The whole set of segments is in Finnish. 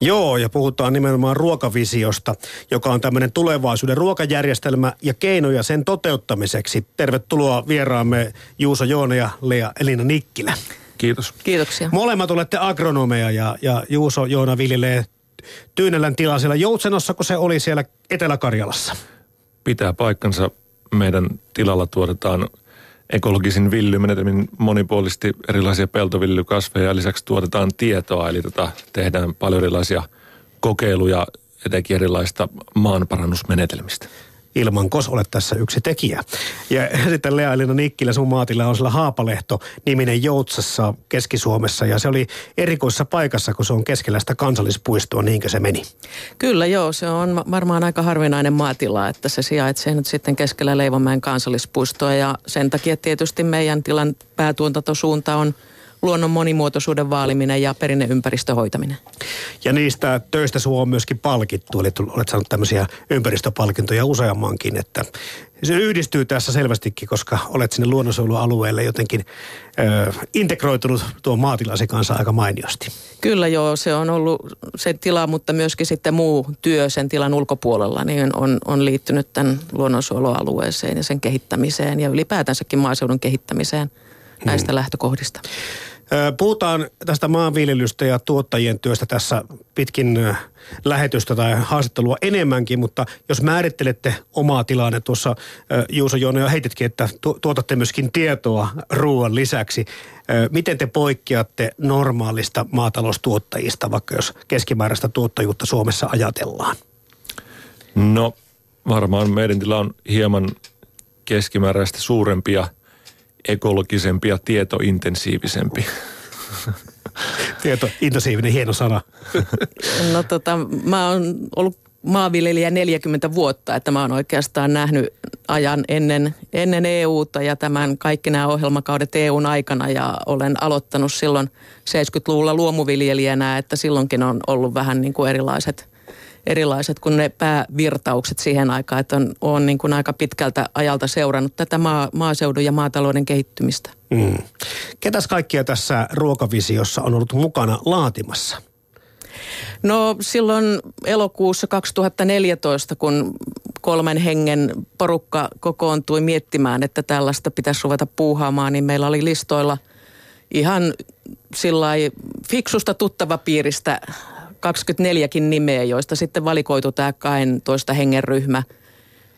Joo, ja puhutaan nimenomaan ruokavisiosta, joka on tämmöinen tulevaisuuden ruokajärjestelmä ja keinoja sen toteuttamiseksi. Tervetuloa vieraamme Juuso Joona ja Lea Elina Nikkilä. Kiitos. Kiitoksia. Molemmat olette agronomeja ja, ja Juuso Joona viljelee Tyynelän tilaa siellä Joutsenossa, kun se oli siellä Etelä-Karjalassa. Pitää paikkansa. Meidän tilalla tuotetaan ekologisin villymenetelmin monipuolisesti erilaisia peltovillykasveja ja lisäksi tuotetaan tietoa, eli tota, tehdään paljon erilaisia kokeiluja etenkin erilaista maanparannusmenetelmistä. Ilman Kos olet tässä yksi tekijä. Ja sitten Lea-Elina Nikkilä, sun maatilla on sillä Haapalehto-niminen Joutsassa Keski-Suomessa. Ja se oli erikoissa paikassa, kun se on keskellä sitä kansallispuistoa, niinkö se meni? Kyllä joo, se on varmaan aika harvinainen maatila, että se sijaitsee nyt sitten keskellä Leivomäen kansallispuistoa. Ja sen takia tietysti meidän tilan päätuotantosuunta on – luonnon monimuotoisuuden vaaliminen ja perinneympäristön hoitaminen. Ja niistä töistä sinua on myöskin palkittu, eli olet saanut tämmöisiä ympäristöpalkintoja useammankin, että se yhdistyy tässä selvästikin, koska olet sinne luonnonsuojelualueelle jotenkin ö, integroitunut tuon maatilasi kanssa aika mainiosti. Kyllä joo, se on ollut se tila, mutta myöskin sitten muu työ sen tilan ulkopuolella niin on, on liittynyt tämän luonnonsuojelualueeseen ja sen kehittämiseen ja ylipäätänsäkin maaseudun kehittämiseen näistä hmm. lähtökohdista. Puhutaan tästä maanviljelystä ja tuottajien työstä tässä pitkin lähetystä tai haastattelua enemmänkin, mutta jos määrittelette omaa tilanne tuossa Juuso Joona jo heititkin, että tuotatte myöskin tietoa ruoan lisäksi. Miten te poikkeatte normaalista maataloustuottajista, vaikka jos keskimääräistä tuottajuutta Suomessa ajatellaan? No varmaan meidän tila on hieman keskimääräistä suurempia – ekologisempi ja tietointensiivisempi. Tietointensiivinen, hieno sana. No tota, mä oon ollut maanviljelijä 40 vuotta, että mä oon oikeastaan nähnyt ajan ennen, ennen EUta ja tämän kaikki nämä ohjelmakaudet EUn aikana ja olen aloittanut silloin 70-luvulla luomuviljelijänä, että silloinkin on ollut vähän niin kuin erilaiset erilaiset kuin ne päävirtaukset siihen aikaan, että on, on niin kuin aika pitkältä ajalta seurannut tätä maa, maaseudun ja maatalouden kehittymistä. Mm. Ketäs kaikkia tässä ruokavisiossa on ollut mukana laatimassa? No silloin elokuussa 2014, kun kolmen hengen porukka kokoontui miettimään, että tällaista pitäisi ruveta puuhaamaan, niin meillä oli listoilla ihan sillä fiksusta tuttavapiiristä 24kin nimeä, joista sitten valikoitu tämä 12 hengen ryhmä.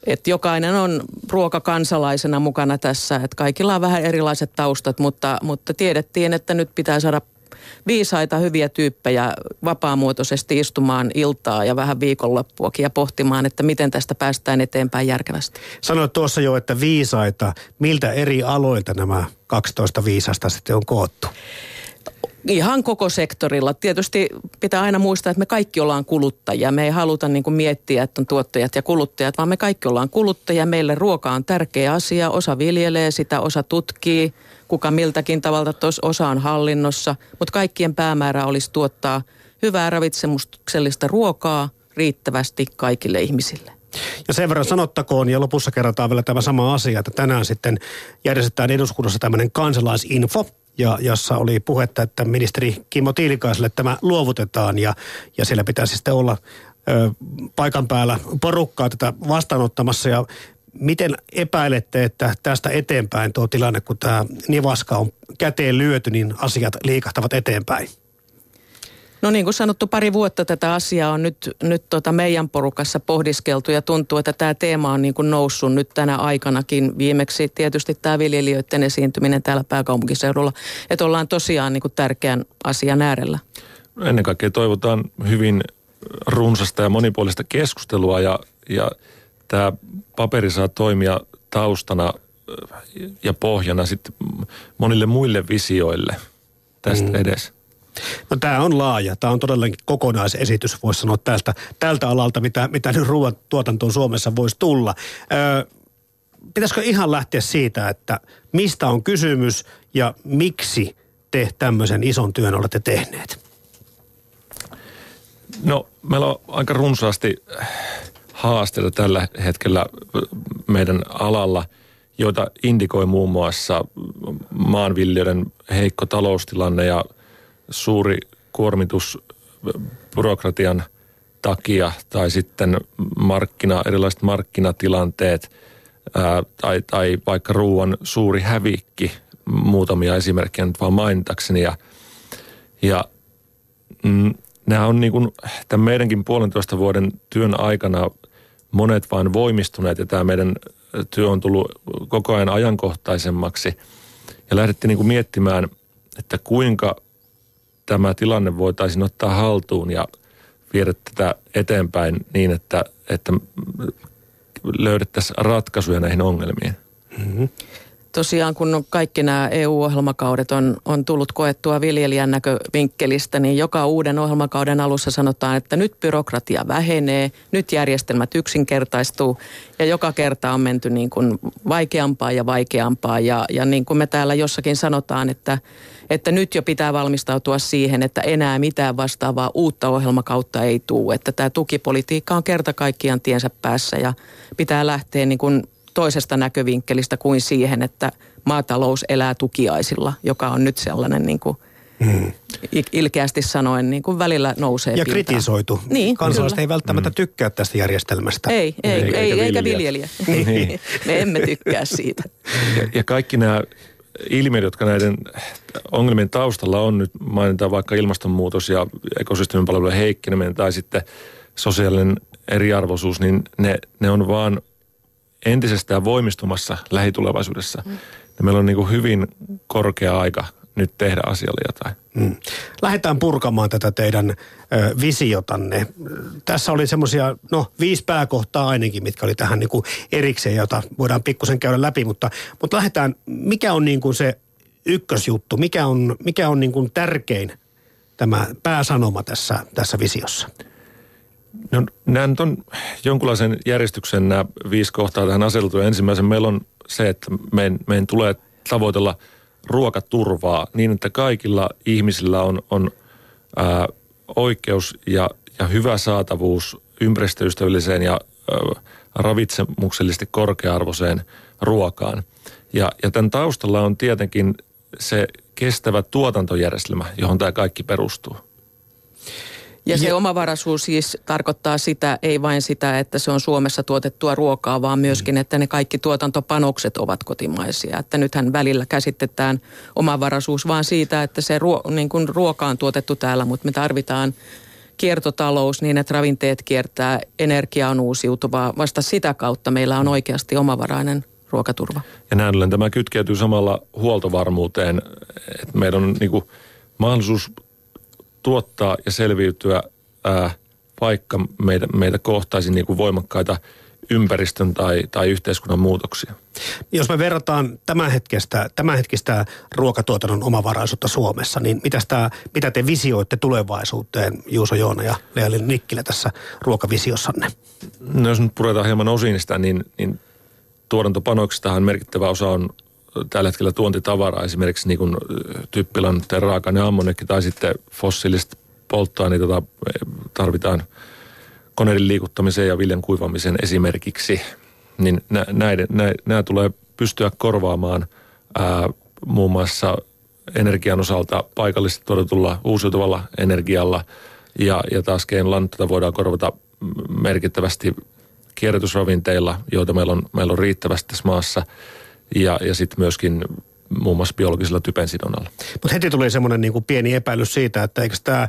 Että jokainen on ruokakansalaisena mukana tässä, että kaikilla on vähän erilaiset taustat, mutta, mutta tiedettiin, että nyt pitää saada viisaita, hyviä tyyppejä vapaamuotoisesti istumaan iltaa ja vähän viikonloppuakin ja pohtimaan, että miten tästä päästään eteenpäin järkevästi. Sanoit tuossa jo, että viisaita. Miltä eri aloilta nämä 12 viisasta sitten on koottu? Ihan koko sektorilla. Tietysti pitää aina muistaa, että me kaikki ollaan kuluttajia. Me ei haluta niin kuin miettiä, että on tuottajat ja kuluttajat, vaan me kaikki ollaan kuluttajia. Meille ruoka on tärkeä asia. Osa viljelee sitä, osa tutkii, kuka miltäkin tavalla, osa on hallinnossa. Mutta kaikkien päämäärä olisi tuottaa hyvää ravitsemuksellista ruokaa riittävästi kaikille ihmisille. Ja sen verran sanottakoon, ja lopussa kerrotaan vielä tämä sama asia, että tänään sitten järjestetään eduskunnassa tämmöinen kansalaisinfo, ja jossa oli puhetta, että ministeri Kimmo Tiilikaiselle tämä luovutetaan ja, ja siellä pitäisi sitten olla ö, paikan päällä porukkaa tätä vastaanottamassa ja Miten epäilette, että tästä eteenpäin tuo tilanne, kun tämä nivaska on käteen lyöty, niin asiat liikahtavat eteenpäin? No niin kuin sanottu, pari vuotta tätä asiaa on nyt, nyt tota meidän porukassa pohdiskeltu ja tuntuu, että tämä teema on niin kuin noussut nyt tänä aikanakin. Viimeksi tietysti tämä viljelijöiden esiintyminen täällä pääkaupunkiseudulla, että ollaan tosiaan niin kuin tärkeän asian äärellä. Ennen kaikkea toivotaan hyvin runsasta ja monipuolista keskustelua ja, ja tämä paperi saa toimia taustana ja pohjana sitten monille muille visioille tästä mm. edes. No tämä on laaja. Tämä on todellakin kokonaisesitys, voisi sanoa tältä, tältä alalta, mitä, mitä nyt ruoan tuotantoon Suomessa voisi tulla. Öö, pitäisikö ihan lähteä siitä, että mistä on kysymys ja miksi te tämmöisen ison työn olette tehneet? No, meillä on aika runsaasti haasteita tällä hetkellä meidän alalla, joita indikoi muun muassa maanviljelijöiden heikko taloustilanne ja suuri kuormitus byrokratian takia tai sitten markkina, erilaiset markkinatilanteet ää, tai, tai vaikka ruoan suuri hävikki, muutamia esimerkkejä nyt vaan mainitakseni. Ja, ja mm, nämä on niin kuin tämän meidänkin puolentoista vuoden työn aikana monet vain voimistuneet ja tämä meidän työ on tullut koko ajan ajankohtaisemmaksi. Ja lähdettiin niin kuin miettimään, että kuinka tämä tilanne voitaisiin ottaa haltuun ja viedä tätä eteenpäin niin, että, että löydettäisiin ratkaisuja näihin ongelmiin. Mm-hmm tosiaan kun kaikki nämä EU-ohjelmakaudet on, on tullut koettua viljelijän näkövinkkelistä, niin joka uuden ohjelmakauden alussa sanotaan, että nyt byrokratia vähenee, nyt järjestelmät yksinkertaistuu ja joka kerta on menty niin kuin vaikeampaa ja vaikeampaa ja, ja niin kuin me täällä jossakin sanotaan, että, että nyt jo pitää valmistautua siihen, että enää mitään vastaavaa uutta ohjelmakautta ei tule, että tämä tukipolitiikka on kerta kaikkiaan tiensä päässä ja pitää lähteä niin kuin toisesta näkövinkkelistä kuin siihen, että maatalous elää tukiaisilla, joka on nyt sellainen niin kuin mm. ilkeästi sanoen niin kuin välillä nousee Ja pintaan. kritisoitu. Niin, Kansalaiset kyllä. ei välttämättä mm. tykkää tästä järjestelmästä. Ei, ei, ei, ei eikä viljelijä. Niin. Me emme tykkää siitä. Ja, ja kaikki nämä ilmiöt, jotka näiden ongelmien taustalla on, nyt mainitaan vaikka ilmastonmuutos ja ekosysteemin palvelujen heikkeneminen tai sitten sosiaalinen eriarvoisuus, niin ne, ne on vaan entisestään voimistumassa lähitulevaisuudessa. Mm. Ja meillä on niin kuin hyvin korkea aika nyt tehdä asialle jotain. Mm. Lähdetään purkamaan tätä teidän ö, visiotanne. Tässä oli semmoisia, no viisi pääkohtaa ainakin, mitkä oli tähän niin kuin erikseen, jota voidaan pikkusen käydä läpi, mutta, mutta lähdetään, mikä on niin kuin se ykkösjuttu, mikä on, mikä on niin kuin tärkein tämä pääsanoma tässä, tässä visiossa? No nämä nyt on jonkunlaisen järjestyksen nämä viisi kohtaa tähän aseteltu. Ensimmäisen meillä on se, että meidän, meidän tulee tavoitella ruokaturvaa niin, että kaikilla ihmisillä on, on ää, oikeus ja, ja hyvä saatavuus ympäristöystävälliseen ja ää, ravitsemuksellisesti korkea-arvoiseen ruokaan. Ja, ja tämän taustalla on tietenkin se kestävä tuotantojärjestelmä, johon tämä kaikki perustuu. Ja se ja. omavaraisuus siis tarkoittaa sitä, ei vain sitä, että se on Suomessa tuotettua ruokaa, vaan myöskin, että ne kaikki tuotantopanokset ovat kotimaisia. Että nythän välillä käsitetään omavaraisuus vaan siitä, että se ruo, niin kuin ruoka on tuotettu täällä, mutta me tarvitaan kiertotalous niin, että ravinteet kiertää, energia on uusiutuvaa. Vasta sitä kautta meillä on oikeasti omavarainen ruokaturva. Ja näin ollen tämä kytkeytyy samalla huoltovarmuuteen, että meidän on niin kuin mahdollisuus tuottaa ja selviytyä, ää, vaikka meitä, meitä kohtaisi niin kuin voimakkaita ympäristön tai, tai yhteiskunnan muutoksia. Jos me verrataan tämänhetkistä, tämänhetkistä ruokatuotannon omavaraisuutta Suomessa, niin mitä, sitä, mitä te visioitte tulevaisuuteen, Juuso Joona ja Lealin Nikkilä tässä ruokavisiossanne? No jos nyt puretaan hieman osiin sitä, niin, niin tuotantopanoksistahan merkittävä osa on tällä hetkellä tuontitavaraa, esimerkiksi niin kuin typpilan raaka ja ammoniakki tai sitten fossiilista polttoaineita, jota tarvitaan koneiden liikuttamiseen ja viljan kuivamiseen esimerkiksi, niin näiden, nä, nämä tulee pystyä korvaamaan ää, muun muassa energian osalta paikallisesti tuotetulla uusiutuvalla energialla. Ja, ja taas lantata voidaan korvata merkittävästi kierrätysravinteilla, joita meillä on, meillä on riittävästi tässä maassa – ja, ja sitten myöskin muun muassa biologisella typensidonnalla. Mutta heti tuli semmoinen niinku pieni epäilys siitä, että eikö tämä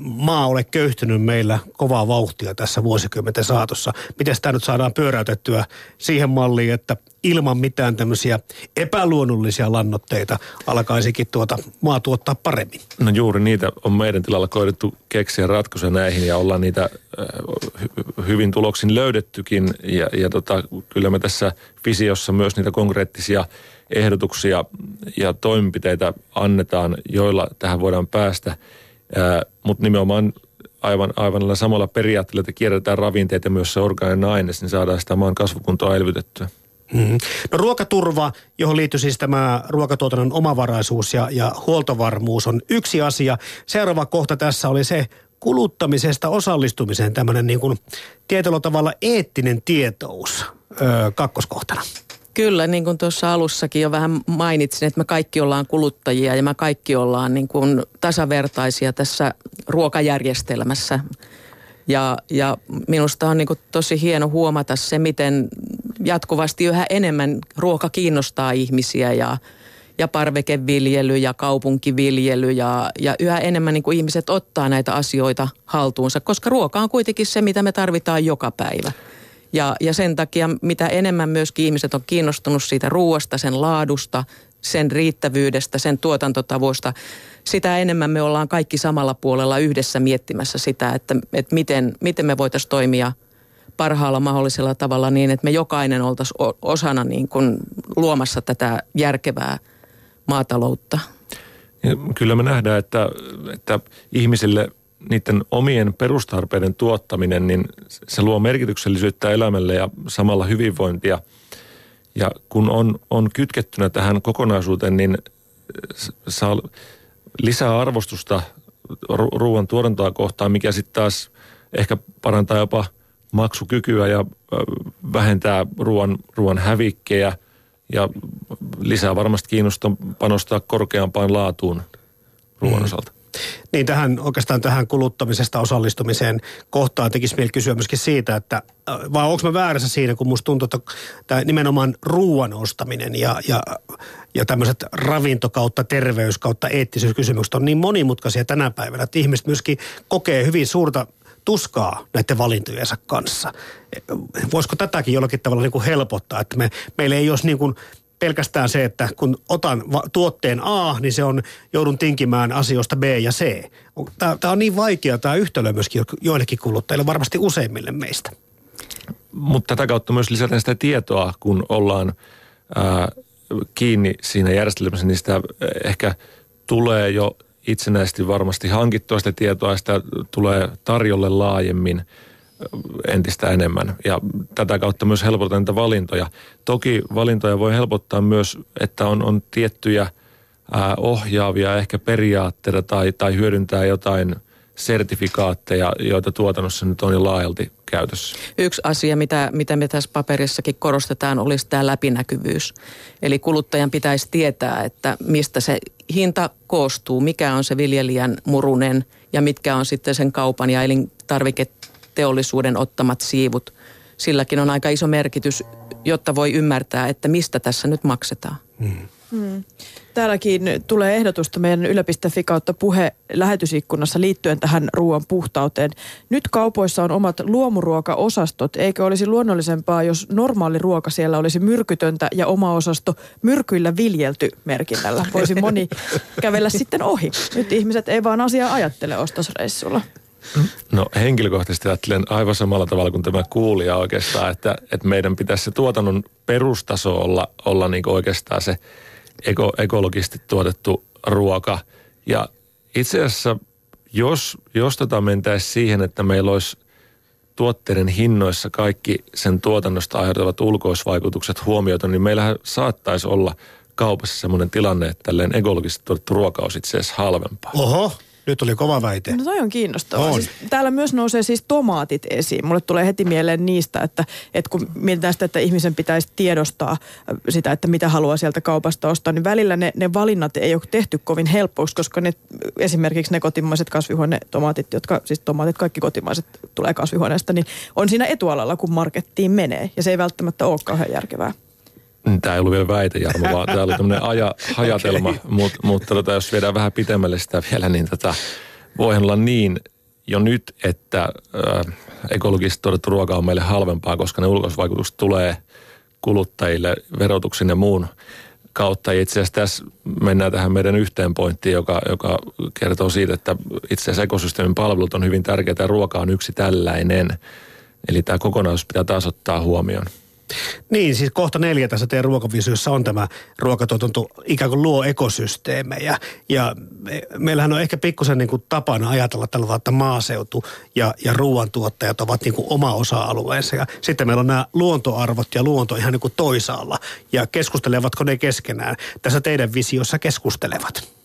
maa ole köyhtynyt meillä kovaa vauhtia tässä vuosikymmenten saatossa. Miten tämä nyt saadaan pyöräytettyä siihen malliin, että ilman mitään tämmöisiä epäluonnollisia lannoitteita alkaisikin tuota maa tuottaa paremmin? No juuri niitä on meidän tilalla koidettu keksiä ratkaisuja näihin ja ollaan niitä hyvin tuloksin löydettykin. Ja, ja tota, kyllä me tässä visiossa myös niitä konkreettisia ehdotuksia ja toimenpiteitä annetaan, joilla tähän voidaan päästä. Mutta nimenomaan aivan, aivan samalla periaatteella, että kierretään ravinteet ja myös se orgaaninen aines, niin saadaan sitä maan kasvukuntoa elvytettyä. Mm-hmm. No ruokaturva, johon liittyy siis tämä ruokatuotannon omavaraisuus ja, ja huoltovarmuus on yksi asia. Seuraava kohta tässä oli se kuluttamisesta osallistumiseen tämmöinen niin kuin tietyllä tavalla eettinen tietous öö, kakkoskohtana. Kyllä, niin kuin tuossa alussakin jo vähän mainitsin, että me kaikki ollaan kuluttajia ja me kaikki ollaan niin kuin tasavertaisia tässä ruokajärjestelmässä. Ja, ja minusta on niin kuin tosi hieno huomata se, miten jatkuvasti yhä enemmän ruoka kiinnostaa ihmisiä ja, ja parvekeviljely ja kaupunkiviljely ja, ja yhä enemmän niin kuin ihmiset ottaa näitä asioita haltuunsa, koska ruoka on kuitenkin se, mitä me tarvitaan joka päivä. Ja, ja sen takia mitä enemmän myöskin ihmiset on kiinnostunut siitä ruoasta, sen laadusta, sen riittävyydestä, sen tuotantotavoista, sitä enemmän me ollaan kaikki samalla puolella yhdessä miettimässä sitä, että, että miten, miten me voitaisiin toimia parhaalla mahdollisella tavalla niin, että me jokainen oltaisiin osana niin kuin luomassa tätä järkevää maataloutta. Ja kyllä me nähdään, että, että ihmisille niiden omien perustarpeiden tuottaminen, niin se luo merkityksellisyyttä elämälle ja samalla hyvinvointia. Ja kun on, on kytkettynä tähän kokonaisuuteen, niin saa lisää arvostusta ruoan tuotantoa kohtaan, mikä sitten taas ehkä parantaa jopa maksukykyä ja vähentää ruoan, ruoan hävikkejä ja lisää varmasti kiinnostaa panostaa korkeampaan laatuun ruoan mm. osalta. Niin tähän oikeastaan tähän kuluttamisesta osallistumiseen kohtaan tekisi mieli kysyä myöskin siitä, että vai onko mä väärässä siinä, kun musta tuntuu, että tämä nimenomaan ruoan ostaminen ja, ja, ja tämmöiset ravinto kautta terveys kautta eettisyyskysymykset on niin monimutkaisia tänä päivänä, että ihmiset myöskin kokee hyvin suurta tuskaa näiden valintojensa kanssa. Voisiko tätäkin jollakin tavalla niin kuin helpottaa, että me, meillä ei olisi niin kuin pelkästään se, että kun otan tuotteen A, niin se on, joudun tinkimään asioista B ja C. Tämä on niin vaikea tämä yhtälö myöskin joillekin kuluttajille, varmasti useimmille meistä. Mutta tätä kautta myös lisätään sitä tietoa, kun ollaan ää, kiinni siinä järjestelmässä, niin sitä ehkä tulee jo itsenäisesti varmasti hankittua sitä tietoa sitä tulee tarjolle laajemmin – entistä enemmän. Ja tätä kautta myös helpotetaan niitä valintoja. Toki valintoja voi helpottaa myös, että on, on tiettyjä ää, ohjaavia ehkä periaatteita tai, tai hyödyntää jotain sertifikaatteja, joita tuotannossa nyt on jo laajalti käytössä. Yksi asia, mitä, mitä me tässä paperissakin korostetaan, olisi tämä läpinäkyvyys. Eli kuluttajan pitäisi tietää, että mistä se hinta koostuu, mikä on se viljelijän murunen ja mitkä on sitten sen kaupan ja elintarvike teollisuuden ottamat siivut. Silläkin on aika iso merkitys, jotta voi ymmärtää, että mistä tässä nyt maksetaan. Hmm. Hmm. Täälläkin tulee ehdotusta meidän yle.fi kautta puhe lähetysikkunassa liittyen tähän ruoan puhtauteen. Nyt kaupoissa on omat luomuruokaosastot. Eikö olisi luonnollisempaa, jos normaali ruoka siellä olisi myrkytöntä ja oma osasto myrkyillä viljelty merkinnällä? Voisi moni kävellä sitten ohi. Nyt ihmiset ei vaan asiaa ajattele ostosreissulla. No henkilökohtaisesti ajattelen aivan samalla tavalla kuin tämä kuulija oikeastaan, että, että meidän pitäisi se tuotannon perustaso olla, olla niin oikeastaan se eko, ekologisesti tuotettu ruoka. Ja itse asiassa, jos, jos tota mentäisiin siihen, että meillä olisi tuotteiden hinnoissa kaikki sen tuotannosta aiheutuvat ulkoisvaikutukset huomioitu, niin meillähän saattaisi olla kaupassa sellainen tilanne, että tälleen ekologisesti tuotettu ruoka olisi itse asiassa halvempaa. Oho, nyt oli kova väite. No toi on kiinnostavaa. On. Siis, täällä myös nousee siis tomaatit esiin. Mulle tulee heti mieleen niistä, että, että kun mietitään sitä, että ihmisen pitäisi tiedostaa sitä, että mitä haluaa sieltä kaupasta ostaa, niin välillä ne, ne valinnat ei ole tehty kovin helppoiksi, koska ne, esimerkiksi ne kotimaiset kasvihuonetomaatit, jotka siis tomaatit kaikki kotimaiset tulee kasvihuoneesta, niin on siinä etualalla, kun markettiin menee. Ja se ei välttämättä ole kauhean järkevää. Tämä ei ollut vielä väite, Jarmo, vaan tämä oli tämmöinen aja, hajatelma. okay. Mut, mutta tota, jos viedään vähän pitemmälle sitä vielä, niin tota, voihan olla niin jo nyt, että äh, ekologisesti todettu ruoka on meille halvempaa, koska ne ulkoisvaikutukset tulee kuluttajille verotuksen ja muun kautta. Ja itse asiassa tässä mennään tähän meidän yhteen pointtiin, joka, joka kertoo siitä, että itse asiassa ekosysteemin palvelut on hyvin tärkeitä ja ruoka on yksi tällainen. Eli tämä kokonaisuus pitää taas ottaa huomioon. Niin, siis kohta neljä tässä teidän ruokavisiossa on tämä ruokatuotanto ikään kuin luo ekosysteemejä. Ja me, meillähän on ehkä pikkusen niin tapana ajatella tällä tavalla, että maaseutu ja, ja ruoantuottajat ovat niin kuin oma osa-alueensa. Ja sitten meillä on nämä luontoarvot ja luonto ihan niin kuin toisaalla. Ja keskustelevatko ne keskenään? Tässä teidän visiossa keskustelevat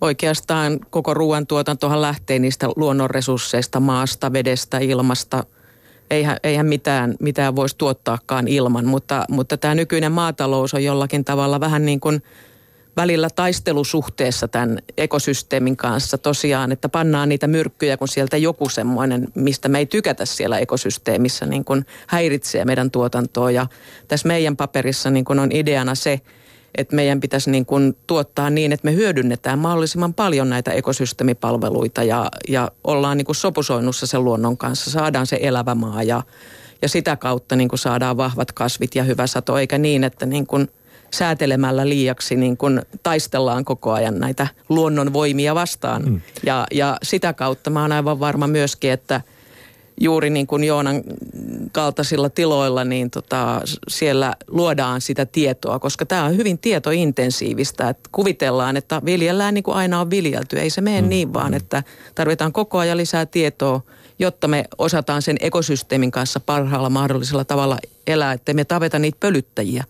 oikeastaan koko ruoantuotantohan lähtee niistä luonnonresursseista, maasta, vedestä, ilmasta, eihän, eihän mitään, mitään voisi tuottaakaan ilman, mutta, mutta tämä nykyinen maatalous on jollakin tavalla vähän niin kuin välillä taistelusuhteessa tämän ekosysteemin kanssa tosiaan, että pannaan niitä myrkkyjä, kun sieltä joku semmoinen, mistä me ei tykätä siellä ekosysteemissä, niin kuin häiritsee meidän tuotantoa. Ja tässä meidän paperissa niin kuin on ideana se, että meidän pitäisi niin kuin tuottaa niin, että me hyödynnetään mahdollisimman paljon näitä ekosysteemipalveluita ja, ja ollaan niin kuin sopusoinnussa sen luonnon kanssa. Saadaan se elävä maa ja, ja sitä kautta niin kuin saadaan vahvat kasvit ja hyvä sato, eikä niin, että niin kuin säätelemällä liiaksi niin kuin taistellaan koko ajan näitä luonnonvoimia vastaan. Mm. Ja, ja sitä kautta mä oon aivan varma myöskin, että – juuri niin kuin Joonan kaltaisilla tiloilla, niin tota, siellä luodaan sitä tietoa, koska tämä on hyvin tietointensiivistä. Että kuvitellaan, että viljellään niin kuin aina on viljelty. Ei se mene mm. niin, vaan että tarvitaan koko ajan lisää tietoa, jotta me osataan sen ekosysteemin kanssa parhaalla mahdollisella tavalla elää, että me tapeta niitä pölyttäjiä,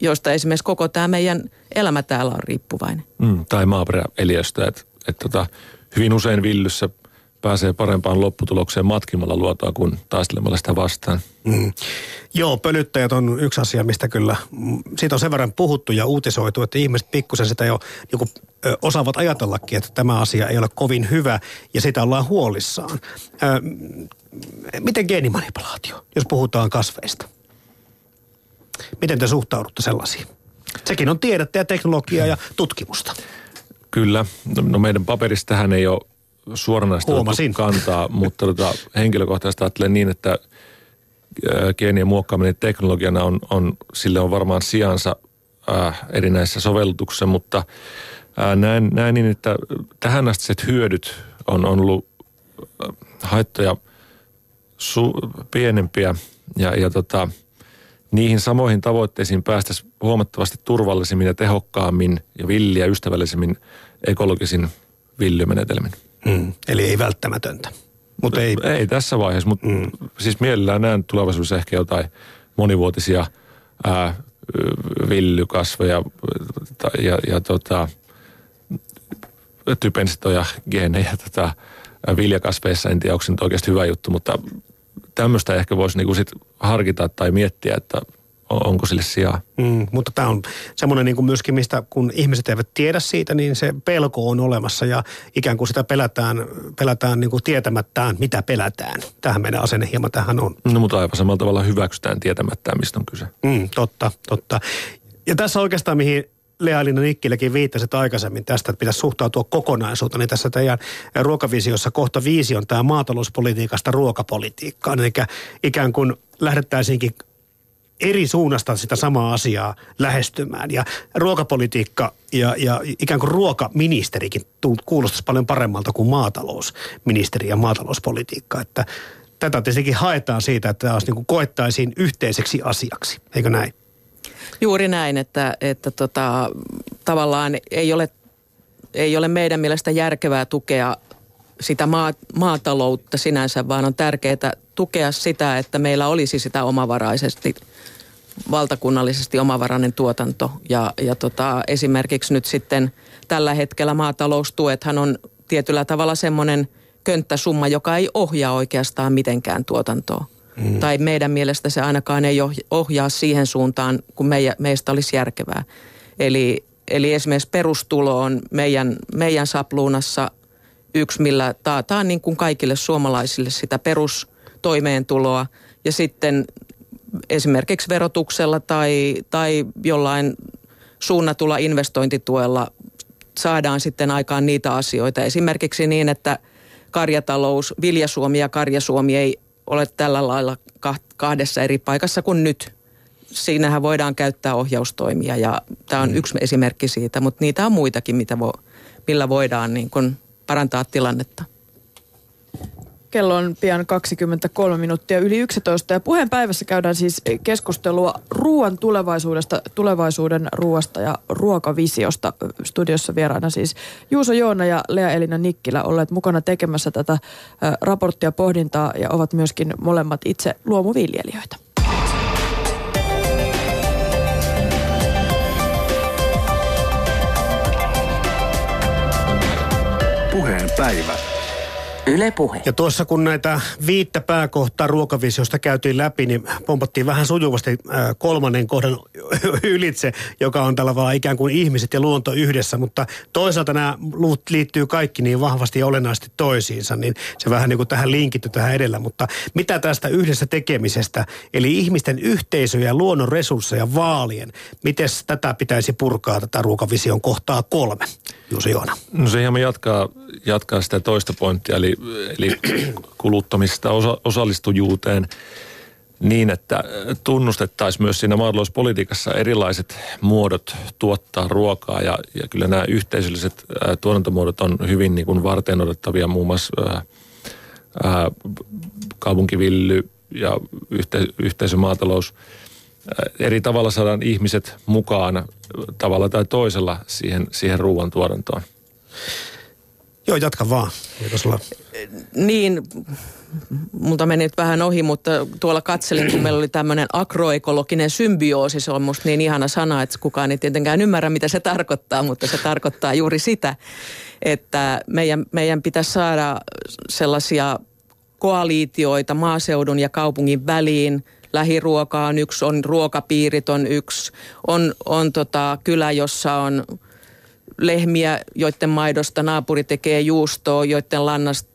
joista esimerkiksi koko tämä meidän elämä täällä on riippuvainen. Mm, tai maaperäeliöstä, että et tota, hyvin usein villyssä – pääsee parempaan lopputulokseen matkimalla luotoa kuin taistelemalla sitä vastaan. Mm. Joo, pölyttäjät on yksi asia, mistä kyllä, siitä on sen verran puhuttu ja uutisoitu, että ihmiset pikkusen sitä jo niin kuin, ö, osaavat ajatellakin, että tämä asia ei ole kovin hyvä ja sitä ollaan huolissaan. Ö, miten geenimanipulaatio, jos puhutaan kasveista? Miten te suhtaudutte sellaisiin? Sekin on tiedettä ja teknologiaa ja tutkimusta. Kyllä. No, no meidän paperissa tähän ei ole suoranaista kantaa, mutta tota, henkilökohtaisesti ajattelen niin, että geenien muokkaaminen teknologiana on, on, sille on varmaan sijansa äh, erinäisissä sovellutuksissa, mutta äh, näen, näen niin, että tähän asti hyödyt on, on ollut äh, haittoja su, pienempiä ja, ja tota, niihin samoihin tavoitteisiin päästäisiin huomattavasti turvallisemmin ja tehokkaammin ja villiä ystävällisemmin ekologisin villymenetelmin. Mm, eli ei välttämätöntä. Mut ei, ei tässä vaiheessa, mutta mm. siis mielellään näen tulevaisuudessa ehkä jotain monivuotisia ää, villykasveja ja, ja, ja tota, typensitoja, geenejä tota, viljakasveissa. En tiedä, onko se nyt oikeasti hyvä juttu, mutta tämmöistä ehkä voisi niinku sit harkita tai miettiä, että onko sille sijaa. Mm, mutta tämä on semmoinen niin kuin myöskin, mistä kun ihmiset eivät tiedä siitä, niin se pelko on olemassa ja ikään kuin sitä pelätään, pelätään niin kuin tietämättään, mitä pelätään. Tähän meidän asenne hieman tähän on. No mutta aivan samalla tavalla hyväksytään tietämättään, mistä on kyse. Mm, totta, totta. Ja tässä oikeastaan, mihin Lea-Liina Nikkiläkin viittasit aikaisemmin tästä, että pitäisi suhtautua kokonaisuutta, niin tässä teidän ruokavisiossa kohta viisi on tämä maatalouspolitiikasta ruokapolitiikkaan. Eli ikään kuin lähdettäisiinkin eri suunnasta sitä samaa asiaa lähestymään. Ja ruokapolitiikka ja, ja ikään kuin ruokaministerikin kuulostaisi paljon paremmalta kuin maatalousministeri ja maatalouspolitiikka. Että tätä tietenkin haetaan siitä, että tämä niin koettaisiin yhteiseksi asiaksi, eikö näin? Juuri näin, että, että tota, tavallaan ei ole, ei ole meidän mielestä järkevää tukea sitä maa, maataloutta sinänsä, vaan on tärkeää tukea sitä, että meillä olisi sitä omavaraisesti valtakunnallisesti omavarainen tuotanto. Ja, ja tota, esimerkiksi nyt sitten tällä hetkellä maataloustuethan on tietyllä tavalla semmoinen könttäsumma, joka ei ohjaa oikeastaan mitenkään tuotantoa. Mm. Tai meidän mielestä se ainakaan ei ohjaa siihen suuntaan, kun meidän, meistä olisi järkevää. Eli, eli esimerkiksi perustulo on meidän, meidän sapluunassa yksi, millä taataan niin kuin kaikille suomalaisille sitä perustoimeentuloa. Ja sitten esimerkiksi verotuksella tai, tai jollain suunnatulla investointituella saadaan sitten aikaan niitä asioita. Esimerkiksi niin, että karjatalous, Viljasuomi ja Karjasuomi ei ole tällä lailla kahdessa eri paikassa kuin nyt. Siinähän voidaan käyttää ohjaustoimia ja tämä on mm. yksi esimerkki siitä, mutta niitä on muitakin, mitä vo, millä voidaan niin kuin parantaa tilannetta. Kello on pian 23 minuuttia yli 11 ja puheenpäivässä käydään siis keskustelua ruoan tulevaisuudesta, tulevaisuuden ruoasta ja ruokavisiosta. Studiossa vieraana siis Juuso Joona ja Lea-Elina Nikkilä olleet mukana tekemässä tätä raporttia pohdintaa ja ovat myöskin molemmat itse luomuviljelijöitä. Puheenpäivä Yle puhe. Ja tuossa kun näitä viittä pääkohtaa ruokavisiosta käytiin läpi, niin pompattiin vähän sujuvasti äh, kolmannen kohdan ylitse, joka on tällä vaan ikään kuin ihmiset ja luonto yhdessä. Mutta toisaalta nämä luut liittyy kaikki niin vahvasti ja olennaisesti toisiinsa, niin se vähän niin kuin tähän linkitty tähän edellä. Mutta mitä tästä yhdessä tekemisestä, eli ihmisten yhteisöjä ja luonnon resursseja vaalien, miten tätä pitäisi purkaa tätä ruokavision kohtaa kolme? Jussi Joona. No se hieman jatkaa, jatkaa sitä toista pointtia, eli, eli kuluttamista osa, osallistujuuteen niin, että tunnustettaisiin myös siinä maatalouspolitiikassa erilaiset muodot tuottaa ruokaa ja, ja kyllä nämä yhteisölliset ää, tuotantomuodot on hyvin niin kuin varten odottavia, muun muassa ää, ää, kaupunkivilly ja yhte, yhteisömaatalous. Eri tavalla saadaan ihmiset mukaan tavalla tai toisella siihen, siihen ruoantuotantoon. Joo, jatka vaan. sulla? Niin, multa meni nyt vähän ohi, mutta tuolla katselin, kun meillä oli tämmöinen agroekologinen symbioosi, se on musta niin ihana sana, että kukaan ei tietenkään ymmärrä, mitä se tarkoittaa, mutta se tarkoittaa juuri sitä, että meidän, meidän pitäisi saada sellaisia koaliitioita maaseudun ja kaupungin väliin. Lähiruoka on yksi, on ruokapiirit on yksi, on, on tota, kylä, jossa on lehmiä, joiden maidosta naapuri tekee juustoa, joiden lannasta,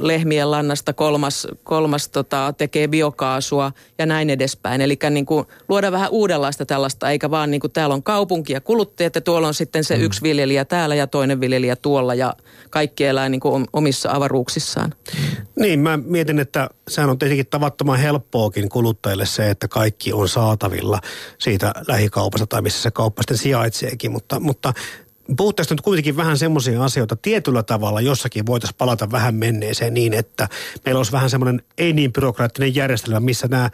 lehmien lannasta kolmas, kolmas tota, tekee biokaasua ja näin edespäin. Eli niin kuin luoda vähän uudenlaista tällaista, eikä vaan niin kuin täällä on kaupunki ja kuluttajat ja tuolla on sitten se mm. yksi viljelijä täällä ja toinen viljelijä tuolla ja kaikki elää niin kuin omissa avaruuksissaan. Niin, mä mietin, että sehän on tietenkin tavattoman helppoakin kuluttajille se, että kaikki on saatavilla siitä lähikaupasta tai missä se kauppa sitten sijaitseekin, mutta, mutta puhuttaisiin nyt kuitenkin vähän semmoisia asioita tietyllä tavalla jossakin voitaisiin palata vähän menneeseen niin, että meillä olisi vähän semmoinen ei niin byrokraattinen järjestelmä, missä nämä äh,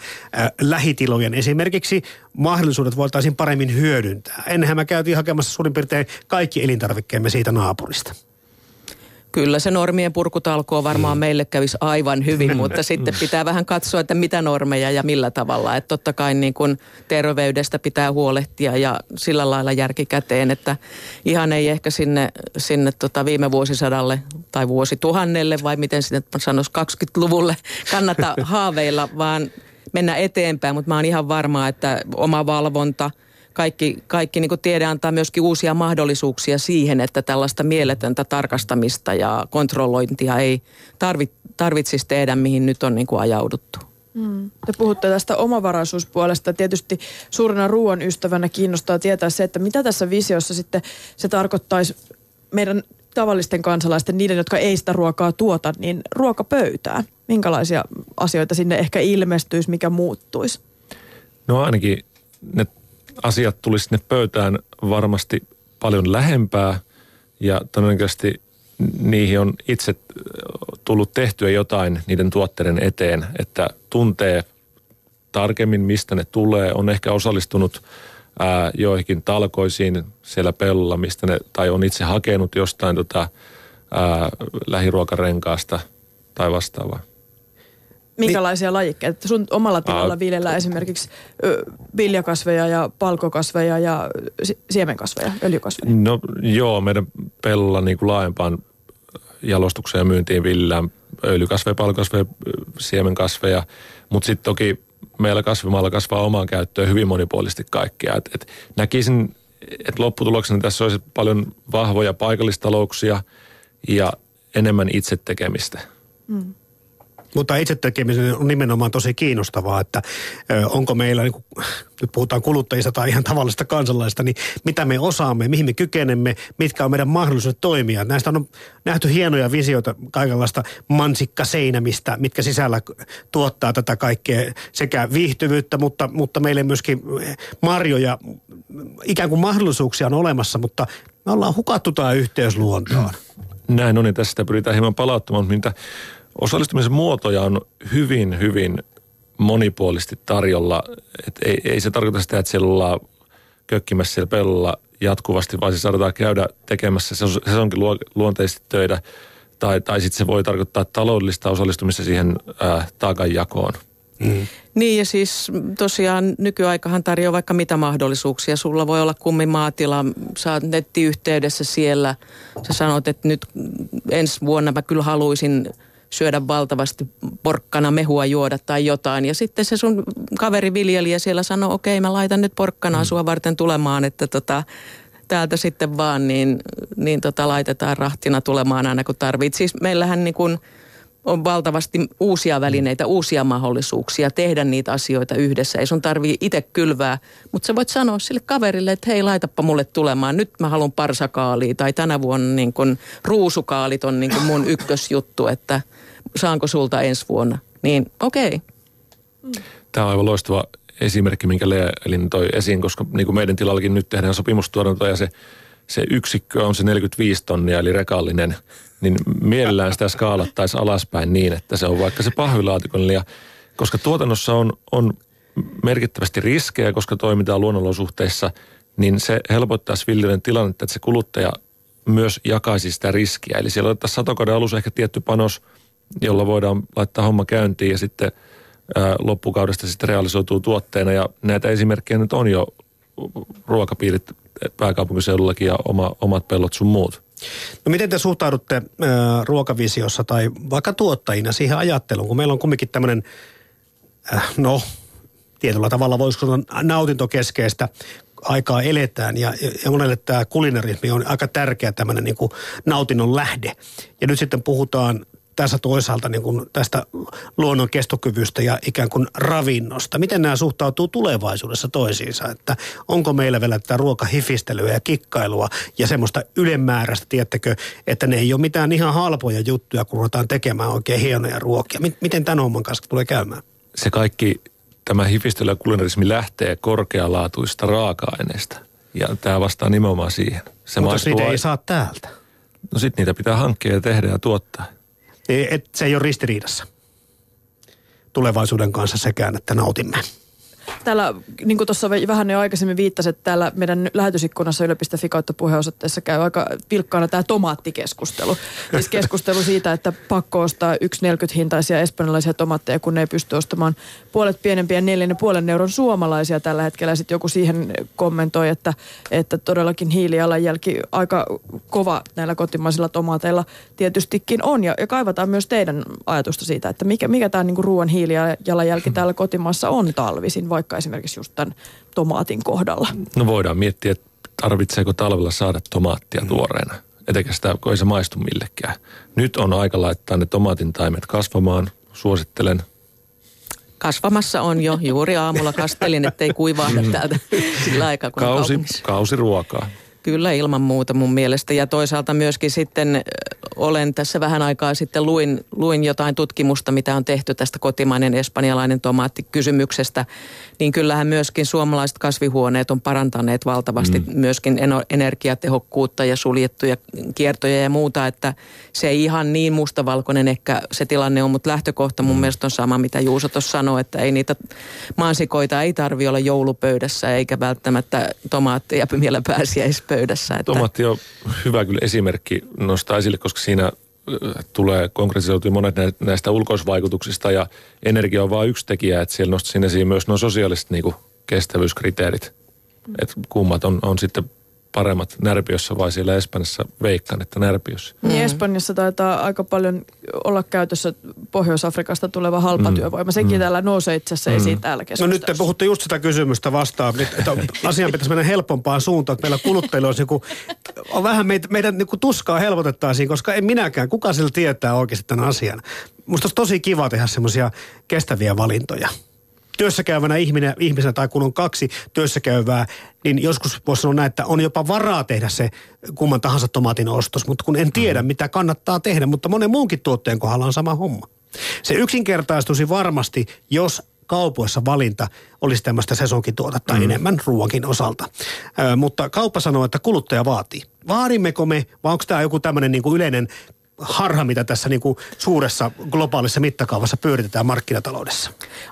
lähitilojen esimerkiksi mahdollisuudet voitaisiin paremmin hyödyntää. Ennenhän mä käytiin hakemassa suurin piirtein kaikki elintarvikkeemme siitä naapurista. Kyllä se normien purkutalkoo varmaan mm. meille kävisi aivan hyvin, mutta sitten pitää vähän katsoa, että mitä normeja ja millä tavalla. Että totta kai niin kuin terveydestä pitää huolehtia ja sillä lailla järki käteen, että ihan ei ehkä sinne, sinne tota viime vuosisadalle tai vuosituhannelle vai miten sinne sanoisi 20-luvulle kannata haaveilla, vaan mennä eteenpäin. Mutta mä oon ihan varma, että oma valvonta – kaikki, kaikki niin tiede antaa myöskin uusia mahdollisuuksia siihen, että tällaista mieletöntä tarkastamista ja kontrollointia ei tarvit, tarvitsisi tehdä, mihin nyt on niin kuin ajauduttu. Mm. Te puhutte tästä omavaraisuuspuolesta. Tietysti suurena ruoan ystävänä kiinnostaa tietää se, että mitä tässä visiossa sitten se tarkoittaisi meidän tavallisten kansalaisten, niiden, jotka ei sitä ruokaa tuota, niin ruokapöytään. Minkälaisia asioita sinne ehkä ilmestyisi, mikä muuttuisi? No ainakin ne asiat tulisi sinne pöytään varmasti paljon lähempää ja todennäköisesti niihin on itse tullut tehtyä jotain niiden tuotteiden eteen, että tuntee tarkemmin, mistä ne tulee, on ehkä osallistunut ää, joihinkin talkoisiin siellä pellolla, mistä ne, tai on itse hakenut jostain tota, ää, lähiruokarenkaasta tai vastaavaa. Minkälaisia lajikkeita? Sun omalla tilalla uh, viljellään esimerkiksi ö, viljakasveja ja palkokasveja ja siemenkasveja, öljykasveja. No joo, meidän pellolla niin kuin laajempaan jalostukseen ja myyntiin viljellään öljykasveja, palkokasveja, siemenkasveja, mutta sitten toki meillä kasvimaalla kasvaa omaan käyttöön hyvin monipuolisesti kaikkea. Et, et näkisin, että lopputuloksena tässä olisi paljon vahvoja paikallistalouksia ja enemmän itse tekemistä. Mm. Mutta itse tekeminen on nimenomaan tosi kiinnostavaa, että onko meillä, niin kuin, nyt puhutaan kuluttajista tai ihan tavallista kansalaista, niin mitä me osaamme, mihin me kykenemme, mitkä on meidän mahdollisuudet toimia. Näistä on nähty hienoja visioita kaikenlaista mansikkaseinämistä, mitkä sisällä tuottaa tätä kaikkea sekä viihtyvyyttä, mutta, mutta meille myöskin marjoja, ikään kuin mahdollisuuksia on olemassa, mutta me ollaan hukattu tämä yhteys luontoon. Näin on, niin tästä pyritään hieman palauttamaan, mitä Osallistumisen muotoja on hyvin, hyvin monipuolisesti tarjolla. Et ei, ei se tarkoita sitä, että siellä ollaan kökkimässä siellä pellolla jatkuvasti, vaan se saadaan käydä tekemässä sesonkin luonteisesti töitä. Tai, tai sitten se voi tarkoittaa taloudellista osallistumista siihen ää, taakanjakoon. Mm. Niin ja siis tosiaan nykyaikahan tarjoaa vaikka mitä mahdollisuuksia. Sulla voi olla kummin maatila, sä oot nettiyhteydessä siellä. Sä sanot, että nyt ensi vuonna mä kyllä haluaisin syödä valtavasti porkkana mehua juoda tai jotain. Ja sitten se sun kaveri viljelijä siellä sanoo, okei mä laitan nyt porkkanaa mm. sua varten tulemaan, että tota, täältä sitten vaan niin, niin tota, laitetaan rahtina tulemaan aina kun tarvit. Siis meillähän niin kuin on valtavasti uusia välineitä, uusia mahdollisuuksia tehdä niitä asioita yhdessä. Ei sun tarvii itse kylvää, mutta sä voit sanoa sille kaverille, että hei laitapa mulle tulemaan. Nyt mä haluan parsakaalia tai tänä vuonna niin kun ruusukaalit on niin kun mun ykkösjuttu, että saanko sulta ensi vuonna. Niin okei. Okay. Tämä on aivan loistava esimerkki, minkä Lea Elin toi esiin, koska niin kuin meidän tilallakin nyt tehdään sopimustuotantoa ja se, se yksikkö on se 45 tonnia, eli rekallinen, niin mielellään sitä skaalattaisiin alaspäin niin, että se on vaikka se pahvilaatikon ja koska tuotannossa on, on merkittävästi riskejä, koska toimitaan luonnonolosuhteissa, niin se helpottaisi viljelijän tilannetta, että se kuluttaja myös jakaisi sitä riskiä. Eli siellä otettaisiin satokauden alussa ehkä tietty panos, jolla voidaan laittaa homma käyntiin ja sitten – loppukaudesta sitten realisoituu tuotteena. Ja näitä esimerkkejä nyt on jo ruokapiirit pääkaupunkiseudullakin ja oma, omat pellot sun muut. No miten te suhtaudutte äh, ruokavisiossa tai vaikka tuottajina siihen ajatteluun, kun meillä on kumminkin tämmöinen, äh, no tietyllä tavalla voisiko sanoa nautintokeskeistä aikaa eletään ja, ja monelle tämä kulinarismi on aika tärkeä tämmöinen niin kuin nautinnon lähde. Ja nyt sitten puhutaan tässä toisaalta niin kuin tästä luonnon kestokyvystä ja ikään kuin ravinnosta. Miten nämä suhtautuu tulevaisuudessa toisiinsa? Että onko meillä vielä tätä ruokahifistelyä ja kikkailua ja semmoista ylemmääräistä, tiettäkö, että ne ei ole mitään ihan halpoja juttuja, kun ruvetaan tekemään oikein hienoja ruokia. Miten tämän homman kanssa tulee käymään? Se kaikki, tämä hifistely ja kulinarismi lähtee korkealaatuista raaka-aineista. Ja tämä vastaa nimenomaan siihen. Se Mutta niitä ei saa täältä. No sitten niitä pitää hankkia ja tehdä ja tuottaa. Et se ei ole ristiriidassa tulevaisuuden kanssa sekään, että nautimme. Täällä, niin kuin tuossa vähän jo aikaisemmin viittasit, että täällä meidän lähetysikkunassa yle.fi kautta puheenosoitteessa käy aika vilkkaana tämä tomaattikeskustelu. Siis keskustelu siitä, että pakko ostaa 1,40 hintaisia espanjalaisia tomaatteja, kun ne ei pysty ostamaan puolet pienempiä neljän puolen euron suomalaisia tällä hetkellä. Sitten joku siihen kommentoi, että, että todellakin hiilijalanjälki aika kova näillä kotimaisilla tomaateilla tietystikin on. Ja, ja kaivataan myös teidän ajatusta siitä, että mikä, mikä tämä niinku ruoan hiilijalanjälki täällä kotimaassa on talvisin, vaikka esimerkiksi just tämän tomaatin kohdalla? No voidaan miettiä, että tarvitseeko talvella saada tomaattia tuoreena. Etenkä sitä, kun ei se maistu millekään. Nyt on aika laittaa ne tomaatin taimet kasvamaan. Suosittelen kasvamassa on jo. Juuri aamulla kastelin, ettei kuivahda täältä sillä aikaa, kun Kausi, kausiruokaa. Kyllä ilman muuta mun mielestä. Ja toisaalta myöskin sitten olen tässä vähän aikaa sitten luin, luin jotain tutkimusta, mitä on tehty tästä kotimainen espanjalainen tomaatti kysymyksestä. Niin kyllähän myöskin suomalaiset kasvihuoneet on parantaneet valtavasti mm. myöskin energiatehokkuutta ja suljettuja kiertoja ja muuta. Että se ei ihan niin mustavalkoinen ehkä se tilanne on, mutta lähtökohta mun mm. mielestä on sama, mitä Juuso tuossa sanoi, että ei niitä maansikoita ei tarvi olla joulupöydässä eikä välttämättä tomaatteja vielä pääsiäispöydässä pöydässä. Että... Tomaatti on hyvä kyllä esimerkki nostaa esille, koska siinä tulee konkretisoitua monet näistä ulkoisvaikutuksista ja energia on vain yksi tekijä, että siellä nostaisin esiin myös nuo sosiaaliset niin kestävyyskriteerit. Että kummat on, on sitten paremmat Närpiössä vai siellä Espanjassa veikkaan, että Närpiössä. Mm. Niin Espanjassa taitaa aika paljon olla käytössä Pohjois-Afrikasta tuleva halpatyövoima. Mm. Sekin mm. täällä nousee itse asiassa mm. esiin täällä No nyt te puhutte just sitä kysymystä vastaan, että asian pitäisi mennä helpompaan suuntaan, että meillä kuluttajilla olisi joku, on vähän meitä, meidän niin tuskaa helpotettaisiin, koska en minäkään, kuka sillä tietää oikeasti tämän asian. Musta olisi tosi kiva tehdä semmoisia kestäviä valintoja työssäkäyvänä ihminen, ihmisenä tai kun on kaksi työssäkäyvää, niin joskus voisi sanoa näin, että on jopa varaa tehdä se kumman tahansa tomaatin ostos, mutta kun en tiedä, mm. mitä kannattaa tehdä, mutta monen muunkin tuotteen kohdalla on sama homma. Se yksinkertaistuisi varmasti, jos kaupoissa valinta olisi tämmöistä sesonkituotetta mm. enemmän ruokin osalta. Ö, mutta kauppa sanoo, että kuluttaja vaatii. Vaadimmeko me, vai onko tämä joku tämmöinen niin yleinen harha, mitä tässä niin kuin suuressa globaalissa mittakaavassa pyöritetään markkinataloudessa?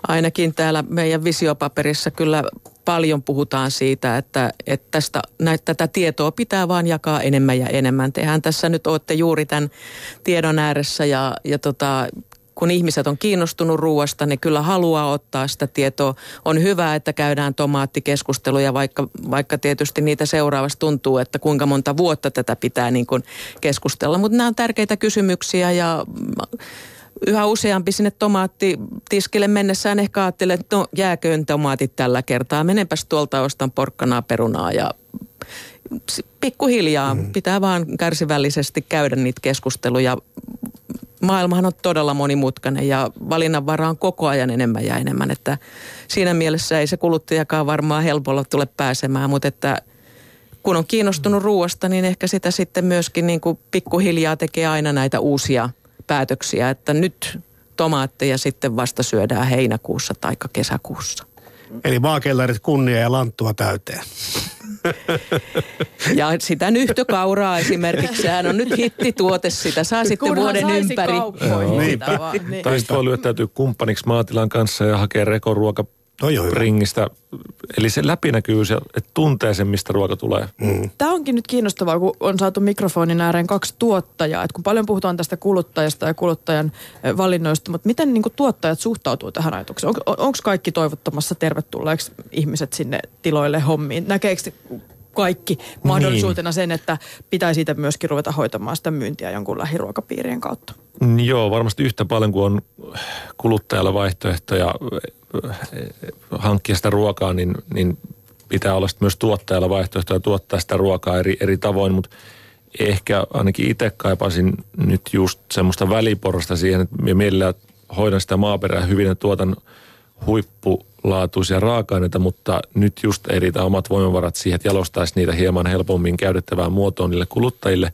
Ainakin täällä meidän visiopaperissa kyllä paljon puhutaan siitä, että, että tästä, näitä, tätä tietoa pitää vaan jakaa enemmän ja enemmän. Tehän tässä nyt olette juuri tämän tiedon ääressä ja, ja tota, kun ihmiset on kiinnostunut ruoasta, ne kyllä haluaa ottaa sitä tietoa. On hyvä, että käydään tomaattikeskusteluja, vaikka, vaikka tietysti niitä seuraavasti tuntuu, että kuinka monta vuotta tätä pitää niin kuin keskustella. Mutta nämä on tärkeitä kysymyksiä ja yhä useampi sinne tomaattitiskille mennessään ehkä ajattelee, että no jääköön tomaatit tällä kertaa. Menenpäs tuolta ostan porkkanaa, perunaa ja pikkuhiljaa mm. pitää vaan kärsivällisesti käydä niitä keskusteluja. Maailmahan on todella monimutkainen ja valinnanvara on koko ajan enemmän ja enemmän, että siinä mielessä ei se kuluttajakaan varmaan helpolla tule pääsemään, mutta että kun on kiinnostunut ruoasta, niin ehkä sitä sitten myöskin niin kuin pikkuhiljaa tekee aina näitä uusia päätöksiä, että nyt tomaatteja sitten vasta syödään heinäkuussa tai kesäkuussa. Eli maakellarit kunnia ja lanttua täyteen. Ja sitä nyhtökauraa esimerkiksi, sehän on nyt hittituote, sitä saa sitten Kunhan vuoden ympäri. Niin. Tai sitten voi lyöttäytyä kumppaniksi maatilan kanssa ja hakea rekoruoka Toi on ringistä. Eli se läpinäkyvyys, että tuntee sen, mistä ruoka tulee. Mm. Tämä onkin nyt kiinnostavaa, kun on saatu mikrofonin ääreen kaksi tuottajaa. Et kun paljon puhutaan tästä kuluttajasta ja kuluttajan valinnoista, mutta miten niin tuottajat suhtautuu tähän ajatukseen? On, Onko kaikki toivottamassa tervetulleeksi ihmiset sinne tiloille hommiin? Näkeekö kaikki mahdollisuutena niin. sen, että pitää siitä myöskin ruveta hoitamaan sitä myyntiä jonkun lähiruokapiirien kautta? Joo, varmasti yhtä paljon kuin on kuluttajalla vaihtoehtoja hankkia sitä ruokaa, niin, niin pitää olla myös tuottajalla vaihtoehtoja tuottaa sitä ruokaa eri, eri tavoin, mutta ehkä ainakin itse kaipasin nyt just semmoista väliporosta siihen, että mielellään hoidan sitä maaperää hyvin ja tuotan huippulaatuisia raaka-aineita, mutta nyt just eritä omat voimavarat siihen, että jalostaisi niitä hieman helpommin käytettävään muotoon niille kuluttajille,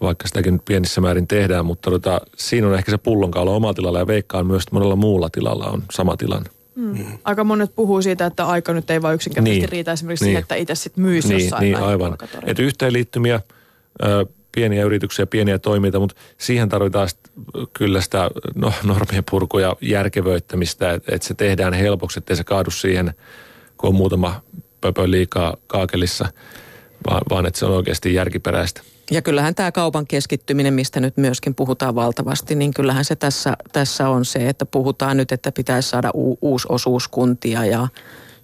vaikka sitäkin pienissä määrin tehdään, mutta tota, siinä on ehkä se pullonkaula omalla tilalla ja veikkaan myös, että monella muulla tilalla on sama tilanne. Mm. Aika monet puhuu siitä, että aika nyt ei vain yksinkertaisesti niin. riitä esimerkiksi niin. siihen, että itse sitten myisi niin, jossain Niin, aivan. Että yhteenliittymiä, pieniä yrityksiä, pieniä toimintaa, mutta siihen tarvitaan kyllä sitä no, normien purkua ja järkevöittämistä, että, että se tehdään helpoksi, ettei se kaadu siihen, kun on muutama pöpö liikaa kaakelissa, vaan, vaan että se on oikeasti järkiperäistä. Ja kyllähän tämä kaupan keskittyminen, mistä nyt myöskin puhutaan valtavasti, niin kyllähän se tässä, tässä on se, että puhutaan nyt, että pitäisi saada u, uusi osuuskuntia ja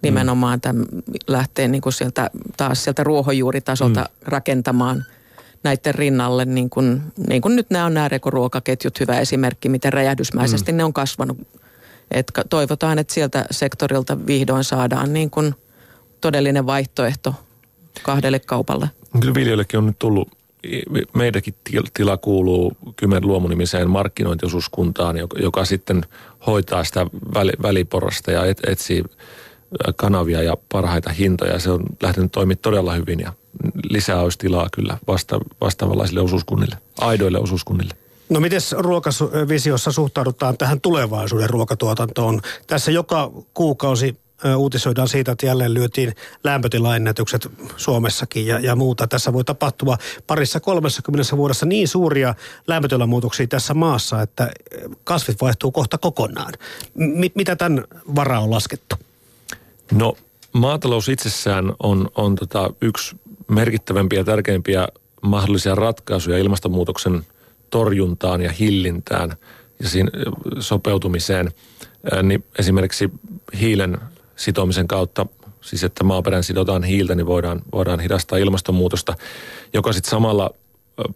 nimenomaan tämän, lähtee niin kuin sieltä, taas sieltä ruohonjuuritasolta mm. rakentamaan näiden rinnalle, niin kuin, niin kuin nyt nämä on nämä rekoruokaketjut, hyvä esimerkki, miten räjähdysmäisesti mm. ne on kasvanut. Et toivotaan, että sieltä sektorilta vihdoin saadaan niin kuin todellinen vaihtoehto kahdelle kaupalle. Kyllä viljelijöillekin on nyt tullut meidänkin tila kuuluu Kymen luomunimiseen markkinointiosuuskuntaan, joka, sitten hoitaa sitä väliporasta ja et, etsii kanavia ja parhaita hintoja. Se on lähtenyt toimia todella hyvin ja lisää olisi tilaa kyllä vasta, vastaavanlaisille osuuskunnille, aidoille osuuskunnille. No miten ruokavisiossa suhtaudutaan tähän tulevaisuuden ruokatuotantoon? Tässä joka kuukausi uutisoidaan siitä, että jälleen lyötiin lämpötilaennätykset Suomessakin ja, ja muuta. Tässä voi tapahtua parissa 30 vuodessa niin suuria lämpötilamuutoksia tässä maassa, että kasvit vaihtuu kohta kokonaan. M- mitä tämän varaa on laskettu? No maatalous itsessään on, on tota yksi merkittävämpiä ja tärkeimpiä mahdollisia ratkaisuja ilmastonmuutoksen torjuntaan ja hillintään ja siinä sopeutumiseen. Niin esimerkiksi hiilen sitomisen kautta, siis että maaperän sidotaan hiiltä, niin voidaan, voidaan hidastaa ilmastonmuutosta, joka sitten samalla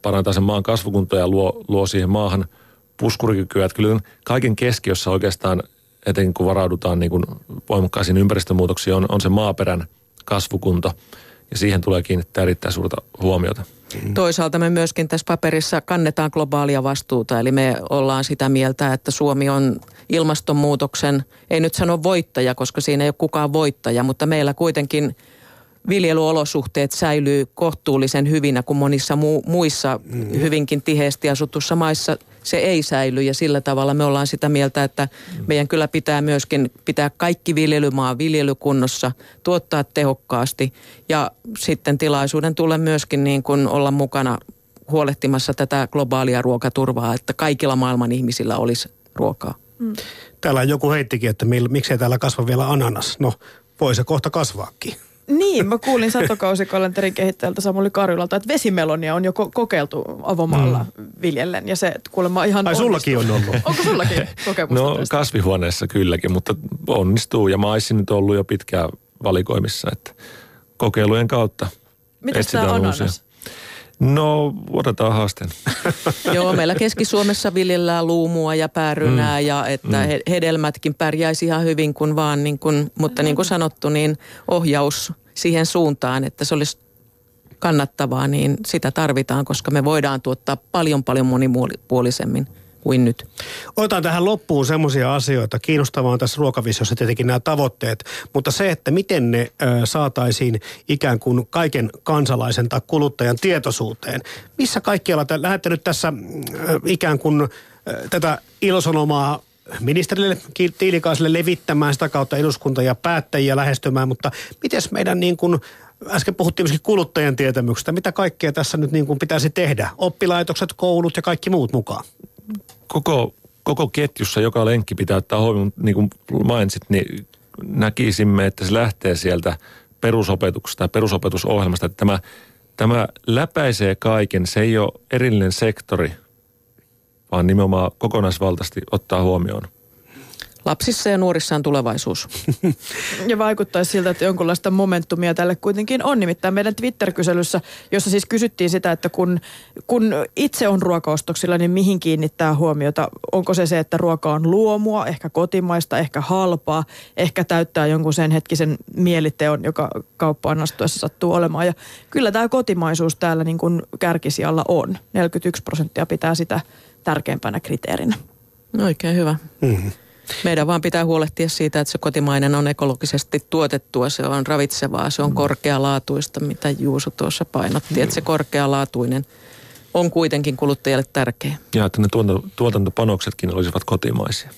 parantaa sen maan kasvukuntoa ja luo, luo siihen maahan puskurikykyä. Että kyllä kaiken keskiössä oikeastaan, etenkin kun varaudutaan niin kuin voimakkaisiin ympäristömuutoksiin, on, on se maaperän kasvukunto. Ja siihen tulee kiinnittää erittäin suurta huomiota. Mm. Toisaalta me myöskin tässä paperissa kannetaan globaalia vastuuta, eli me ollaan sitä mieltä, että Suomi on ilmastonmuutoksen, ei nyt sano voittaja, koska siinä ei ole kukaan voittaja, mutta meillä kuitenkin viljelyolosuhteet säilyy kohtuullisen hyvinä kuin monissa mu- muissa mm. hyvinkin tiheesti asutussa maissa se ei säily ja sillä tavalla me ollaan sitä mieltä, että meidän kyllä pitää myöskin pitää kaikki viljelymaa viljelykunnossa, tuottaa tehokkaasti ja sitten tilaisuuden tulee myöskin niin kuin olla mukana huolehtimassa tätä globaalia ruokaturvaa, että kaikilla maailman ihmisillä olisi ruokaa. Mm. Täällä joku heittikin, että miksei täällä kasva vielä ananas. No, voi se kohta kasvaakin. Niin, mä kuulin satokausikalenterin kehittäjältä Samuli Karjulalta, että vesimelonia on jo ko- kokeiltu avomaalla mm. viljellen ja se kuulemma ihan Ai onnistuu. sullakin on ollut. Onko sullakin kokemusta No tästä? kasvihuoneessa kylläkin, mutta onnistuu ja maissi nyt ollut jo pitkään valikoimissa, että kokeilujen kautta Mitä tämä ananas? Uusia. No, otetaan haasteen. Joo, meillä Keski-Suomessa viljellään luumua ja päärynää mm. ja että mm. hedelmätkin pärjäisi ihan hyvin, kun vaan niin kuin, mutta niin kuin sanottu, niin ohjaus siihen suuntaan, että se olisi kannattavaa, niin sitä tarvitaan, koska me voidaan tuottaa paljon paljon monipuolisemmin kuin nyt. Otan tähän loppuun semmoisia asioita. Kiinnostavaa on tässä ruokavisiossa tietenkin nämä tavoitteet, mutta se, että miten ne saataisiin ikään kuin kaiken kansalaisen tai kuluttajan tietoisuuteen. Missä kaikkialla, te lähdette nyt tässä ikään kuin tätä ilosanomaa ministerille Tiilikaiselle levittämään sitä kautta eduskunta ja päättäjiä lähestymään, mutta miten meidän niin kuin äsken puhuttiin myöskin kuluttajan tietämyksestä. Mitä kaikkea tässä nyt niin kuin pitäisi tehdä? Oppilaitokset, koulut ja kaikki muut mukaan koko, koko ketjussa joka lenkki pitää ottaa huomioon, niin kuin mainitsit, niin näkisimme, että se lähtee sieltä perusopetuksesta tai perusopetusohjelmasta, että tämä, tämä läpäisee kaiken, se ei ole erillinen sektori, vaan nimenomaan kokonaisvaltaisesti ottaa huomioon lapsissa ja nuorissa on tulevaisuus. Ja vaikuttaisi siltä, että jonkunlaista momentumia tälle kuitenkin on. Nimittäin meidän Twitter-kyselyssä, jossa siis kysyttiin sitä, että kun, kun itse on ruokaostoksilla, niin mihin kiinnittää huomiota? Onko se se, että ruoka on luomua, ehkä kotimaista, ehkä halpaa, ehkä täyttää jonkun sen hetkisen mieliteon, joka kauppaan astuessa sattuu olemaan. Ja kyllä tämä kotimaisuus täällä niin kuin kärkisijalla on. 41 prosenttia pitää sitä tärkeimpänä kriteerinä. Oikein hyvä. Mm-hmm. Meidän vaan pitää huolehtia siitä, että se kotimainen on ekologisesti tuotettua, se on ravitsevaa, se on mm. korkealaatuista, mitä Juuso tuossa painotti, että se korkealaatuinen on kuitenkin kuluttajalle tärkeä. Ja että ne tuotantopanoksetkin olisivat kotimaisia.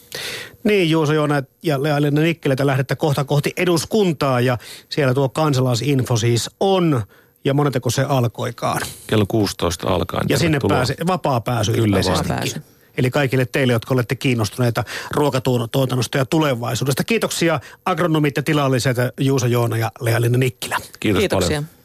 Niin, Juuso Joona ja Lealinen Nikkelä, että lähdette kohta kohti eduskuntaa ja siellä tuo kansalaisinfo siis on ja moneteko se alkoikaan? Kello 16 alkaen. Ja sinne pääse, vapaa pääsy Kyllä Vapaa pääsy. Eli kaikille teille, jotka olette kiinnostuneita ruokatuotannosta ja tulevaisuudesta. Kiitoksia agronomit ja tilalliset Juuso Joona ja Lealinen Nikkilä. Kiitos Kiitoksia. paljon.